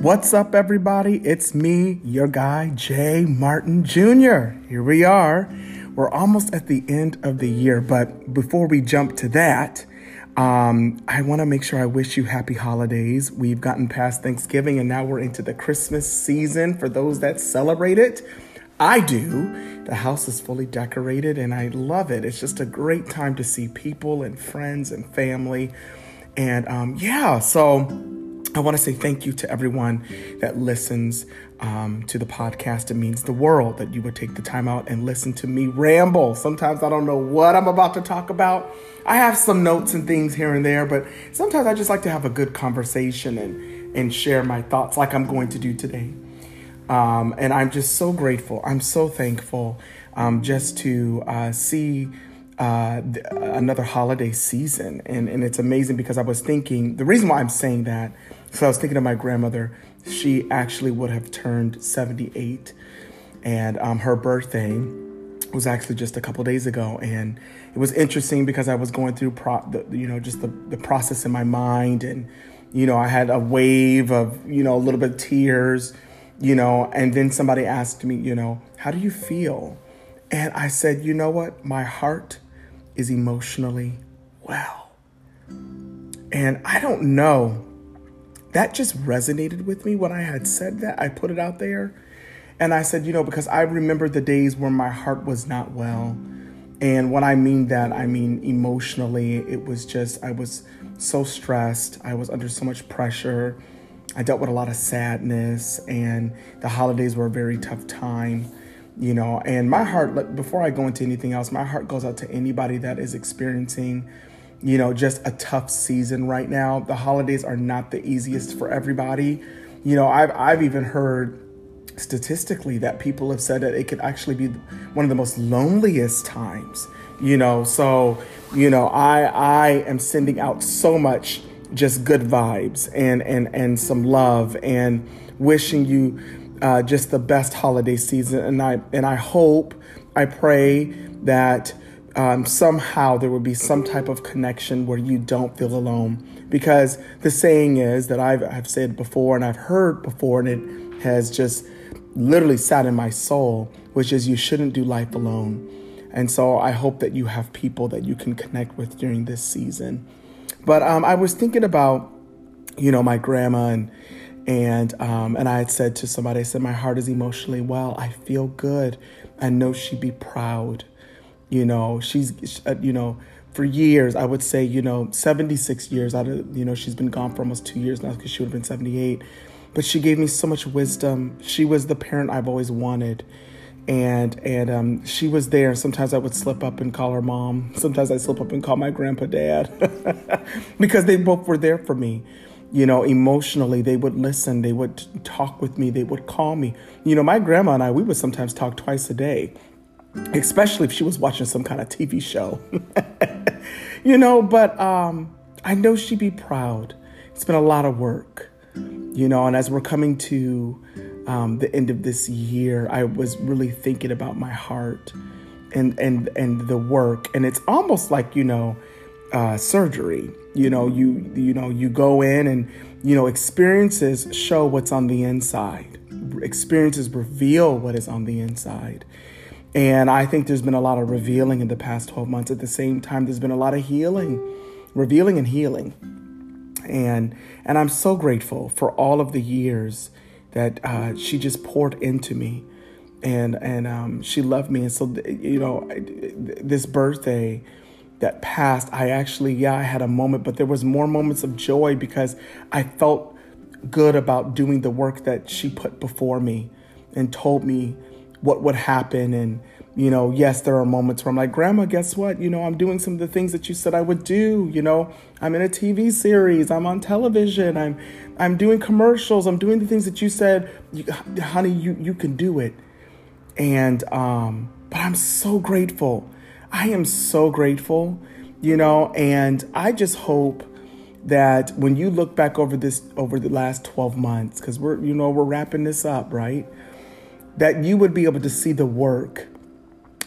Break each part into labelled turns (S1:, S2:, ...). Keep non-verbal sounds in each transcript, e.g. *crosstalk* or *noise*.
S1: What's up, everybody? It's me, your guy, Jay Martin Jr. Here we are. We're almost at the end of the year, but before we jump to that, um, I want to make sure I wish you happy holidays. We've gotten past Thanksgiving and now we're into the Christmas season for those that celebrate it. I do. The house is fully decorated and I love it. It's just a great time to see people and friends and family. And um, yeah, so I want to say thank you to everyone that listens um, to the podcast. It means the world that you would take the time out and listen to me ramble. Sometimes I don't know what I'm about to talk about. I have some notes and things here and there, but sometimes I just like to have a good conversation and, and share my thoughts like I'm going to do today. Um, and I'm just so grateful. I'm so thankful um, just to uh, see uh, another holiday season. And, and it's amazing because I was thinking, the reason why I'm saying that so I was thinking of my grandmother. She actually would have turned 78, and um, her birthday was actually just a couple days ago. And it was interesting because I was going through, pro- the, you know, just the, the process in my mind. And, you know, I had a wave of, you know, a little bit of tears, you know, and then somebody asked me, you know, how do you feel? And I said, you know what? My heart is emotionally well. And I don't know that just resonated with me when I had said that. I put it out there. And I said, you know, because I remember the days where my heart was not well. And when I mean that, I mean emotionally, it was just, I was so stressed. I was under so much pressure. I dealt with a lot of sadness, and the holidays were a very tough time, you know. And my heart, before I go into anything else, my heart goes out to anybody that is experiencing you know, just a tough season right now. The holidays are not the easiest for everybody. You know, I've I've even heard statistically that people have said that it could actually be one of the most loneliest times. You know, so you know, I I am sending out so much just good vibes and and and some love and wishing you uh, just the best holiday season. And I and I hope, I pray that um, somehow there will be some type of connection where you don't feel alone. Because the saying is that I've, I've said before and I've heard before, and it has just literally sat in my soul, which is you shouldn't do life alone. And so I hope that you have people that you can connect with during this season. But um, I was thinking about, you know, my grandma and and um, and I had said to somebody, I said, my heart is emotionally well. I feel good. I know she'd be proud. You know, she's, uh, you know, for years, I would say, you know, 76 years out of, you know, she's been gone for almost two years now because she would have been 78. But she gave me so much wisdom. She was the parent I've always wanted. And and um, she was there. Sometimes I would slip up and call her mom. Sometimes I slip up and call my grandpa dad *laughs* because they both were there for me. You know, emotionally, they would listen. They would talk with me. They would call me. You know, my grandma and I, we would sometimes talk twice a day especially if she was watching some kind of TV show. *laughs* you know, but um, I know she'd be proud. It's been a lot of work, you know, and as we're coming to um, the end of this year, I was really thinking about my heart and and and the work, and it's almost like you know, uh, surgery. You know, you you know you go in and you know experiences show what's on the inside. Experiences reveal what is on the inside. And I think there's been a lot of revealing in the past 12 months. At the same time, there's been a lot of healing, revealing and healing. And and I'm so grateful for all of the years that uh, she just poured into me, and and um, she loved me. And so you know, this birthday that passed, I actually yeah I had a moment, but there was more moments of joy because I felt good about doing the work that she put before me, and told me what would happen. And you know yes there are moments where i'm like grandma guess what? You know i'm doing some of the things that you said i would do. You know i'm in a tv series. I'm on television. I'm i'm doing commercials. I'm doing the things that you said. Honey you you can do it. And um but i'm so grateful. I am so grateful you know and i just hope that when you look back over this over the last 12 months because we're you know we're wrapping this up right that you would be able to see the work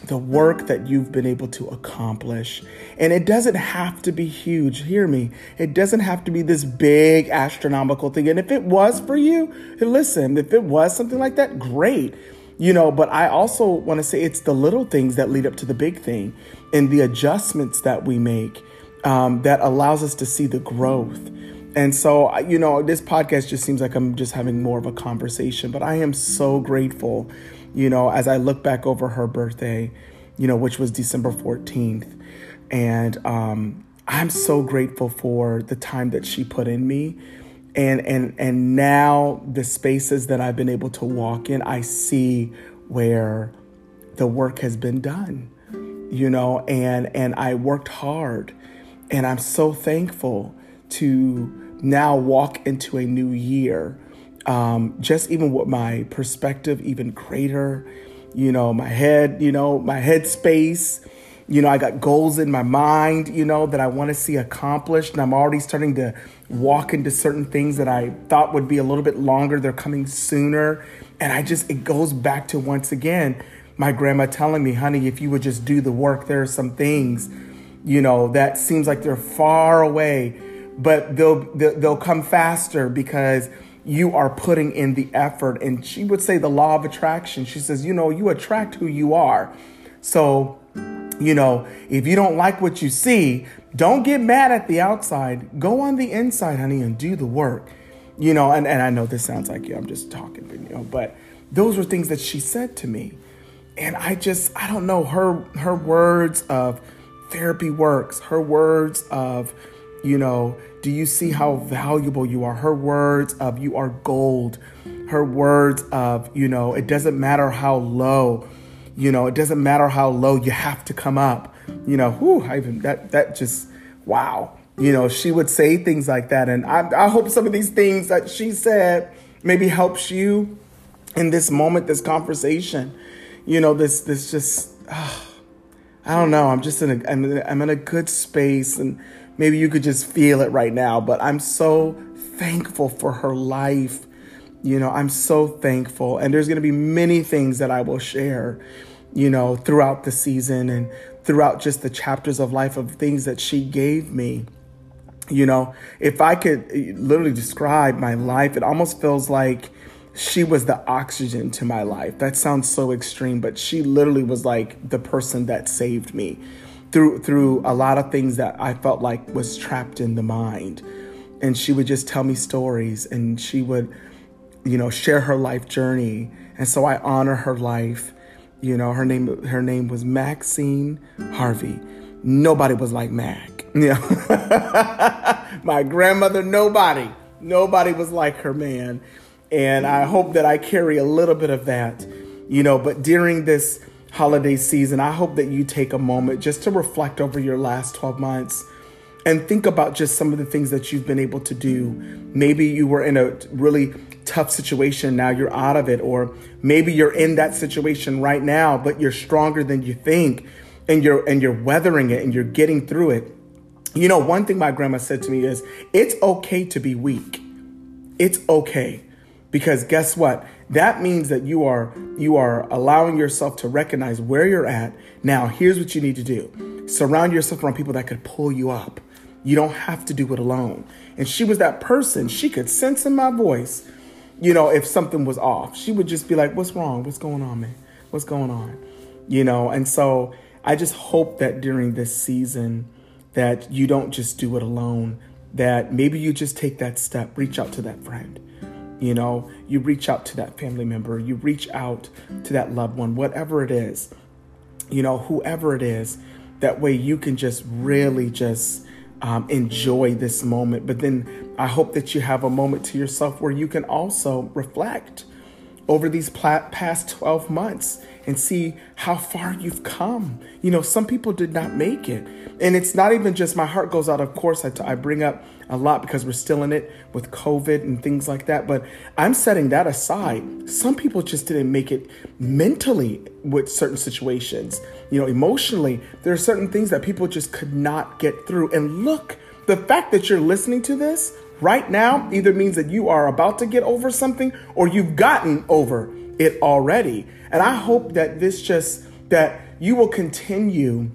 S1: the work that you've been able to accomplish. And it doesn't have to be huge. Hear me. It doesn't have to be this big astronomical thing. And if it was for you, listen, if it was something like that, great. You know, but I also want to say it's the little things that lead up to the big thing and the adjustments that we make um, that allows us to see the growth. And so, you know, this podcast just seems like I'm just having more of a conversation, but I am so grateful you know, as I look back over her birthday, you know, which was December 14th. And um, I'm so grateful for the time that she put in me. And, and, and now the spaces that I've been able to walk in, I see where the work has been done, you know, and, and I worked hard. And I'm so thankful to now walk into a new year um, just even with my perspective even greater, you know, my head, you know, my head space. You know, I got goals in my mind, you know, that I want to see accomplished. And I'm already starting to walk into certain things that I thought would be a little bit longer. They're coming sooner. And I just, it goes back to once again, my grandma telling me, honey, if you would just do the work, there are some things, you know, that seems like they're far away, but they'll, they'll come faster because you are putting in the effort. And she would say the law of attraction. She says, you know, you attract who you are. So, you know, if you don't like what you see, don't get mad at the outside. Go on the inside, honey, and do the work. You know, and, and I know this sounds like you, I'm just talking, you know, but those were things that she said to me. And I just, I don't know, her her words of therapy works, her words of, you know, do you see how valuable you are? Her words of you are gold. Her words of, you know, it doesn't matter how low, you know, it doesn't matter how low you have to come up. You know, whew, I even that that just wow. You know, she would say things like that. And I, I hope some of these things that she said maybe helps you in this moment, this conversation. You know, this this just uh, I don't know. I'm just in a, I'm in a good space and Maybe you could just feel it right now, but I'm so thankful for her life. You know, I'm so thankful. And there's going to be many things that I will share, you know, throughout the season and throughout just the chapters of life of things that she gave me. You know, if I could eh, literally describe my life, it almost feels like she was the oxygen to my life. That sounds so extreme, but she literally was like the person that saved me through through a lot of things that I felt like was trapped in the mind. And she would just tell me stories and she would, you know, share her life journey. And so I honor her life. You know, her name her name was Maxine Harvey. Nobody was like Mac. *laughs* Yeah. *laughs* My grandmother, nobody. Nobody was like her, man. And I hope that I carry a little bit of that, you know, but during this holiday season, I hope that you take a moment just to reflect over your last 12 months and think about just some of the things that you've been able to do. Maybe you were in a really tough situation, now you're out of it, or maybe you're in that situation right now, but you're stronger than you think and you're and you're weathering it and you're getting through it. You know, one thing my grandma said to me is, "It's okay to be weak. It's okay." Because guess what? That means that you are you are allowing yourself to recognize where you're at. Now, here's what you need to do. Surround yourself around people that could pull you up. You don't have to do it alone. And she was that person. She could sense in my voice, you know, if something was off. She would just be like, "What's wrong? What's going on, man? What's going on?" You know, and so I just hope that during this season that you don't just do it alone, that maybe you just take that step, reach out to that friend you know, you reach out to that family member, you reach out to that loved one, whatever it is, you know, whoever it is. That way you can just really just um, enjoy this moment. But then I hope that you have a moment to yourself where you can also reflect over these past 12 months and see how far you've come. You know, some people did not make it. And it's not even just my heart goes out, of course, I, t- I bring up a lot because we're still in it with COVID and things like that. But I'm setting that aside. Some people just didn't make it mentally with certain situations. You know, emotionally, there are certain things that people just could not get through. And look, the fact that you're listening to this right now either means that you are about to get over something or you've gotten over it already. And I hope that this just, that you will continue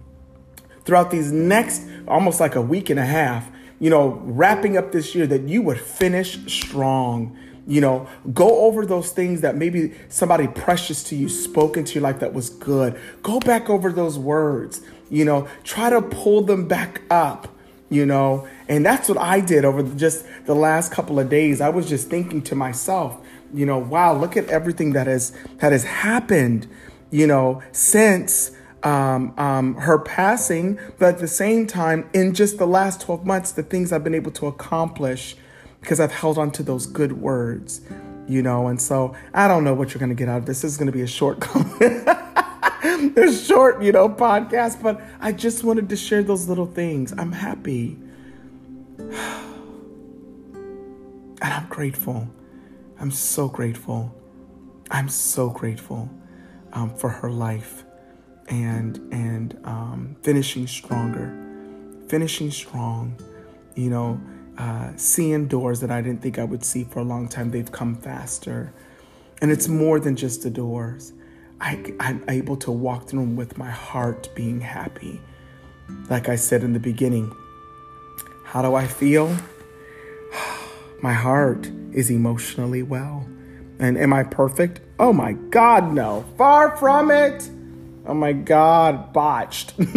S1: throughout these next almost like a week and a half, you know, wrapping up this year, that you would finish strong. You know, go over those things that maybe somebody precious to you spoke into your life that was good. Go back over those words, you know, try to pull them back up, you know. And that's what I did over just the last couple of days. I was just thinking to myself, you know, wow, look at everything that has that has happened, you know, since um, um, her passing, but at the same time, in just the last 12 months, the things I've been able to accomplish because I've held on to those good words, you know. And so I don't know what you're going to get out of this. This is going to be a short, *laughs* a short, you know, podcast, but I just wanted to share those little things. I'm happy. *sighs* And I'm grateful. I'm so grateful. I'm so grateful um, for her life and and um, finishing stronger, finishing strong. You know, uh, seeing doors that I didn't think I would see for a long time. They've come faster, and it's more than just the doors. I, I'm able to walk through them with my heart being happy. Like I said in the beginning, how do I feel? *sighs* my heart is emotionally well. And am I perfect? Oh my God, no. Far from it. Oh my God, botched. *laughs* no,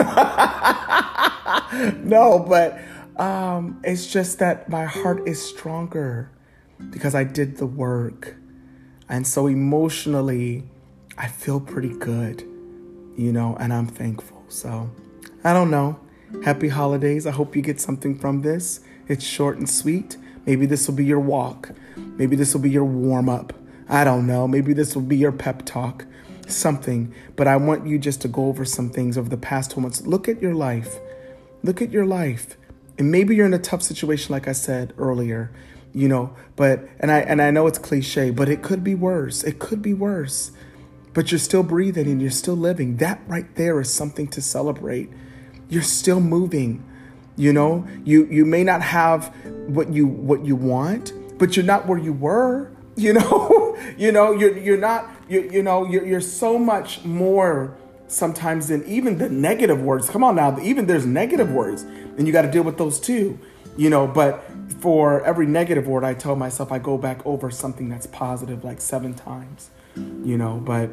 S1: but um, it's just that my heart is stronger because I did the work. And so emotionally, I feel pretty good, you know, and I'm thankful. So I don't know. Happy holidays. I hope you get something from this. It's short and sweet. Maybe this will be your walk. Maybe this will be your warm up. I don't know. Maybe this will be your pep talk something, but I want you just to go over some things over the past 12 months. Look at your life. Look at your life. And maybe you're in a tough situation, like I said earlier, you know, but, and I, and I know it's cliche, but it could be worse. It could be worse, but you're still breathing and you're still living. That right there is something to celebrate. You're still moving. You know, you, you may not have what you, what you want, but you're not where you were *laughs* you know you know you're you're not you, you know you're, you're so much more sometimes than even the negative words come on now even there's negative words and you got to deal with those too you know but for every negative word i tell myself i go back over something that's positive like seven times you know? But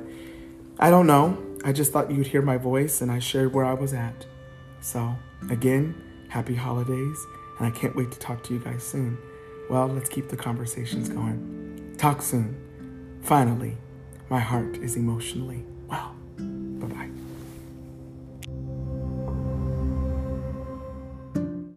S1: i don't know. I just thought you'd hear my voice and i shared where i was at. So again happy holidays and i can't wait to talk to you guys soon. Well let's keep the conversations going. Talk soon. Finally, my heart is emotionally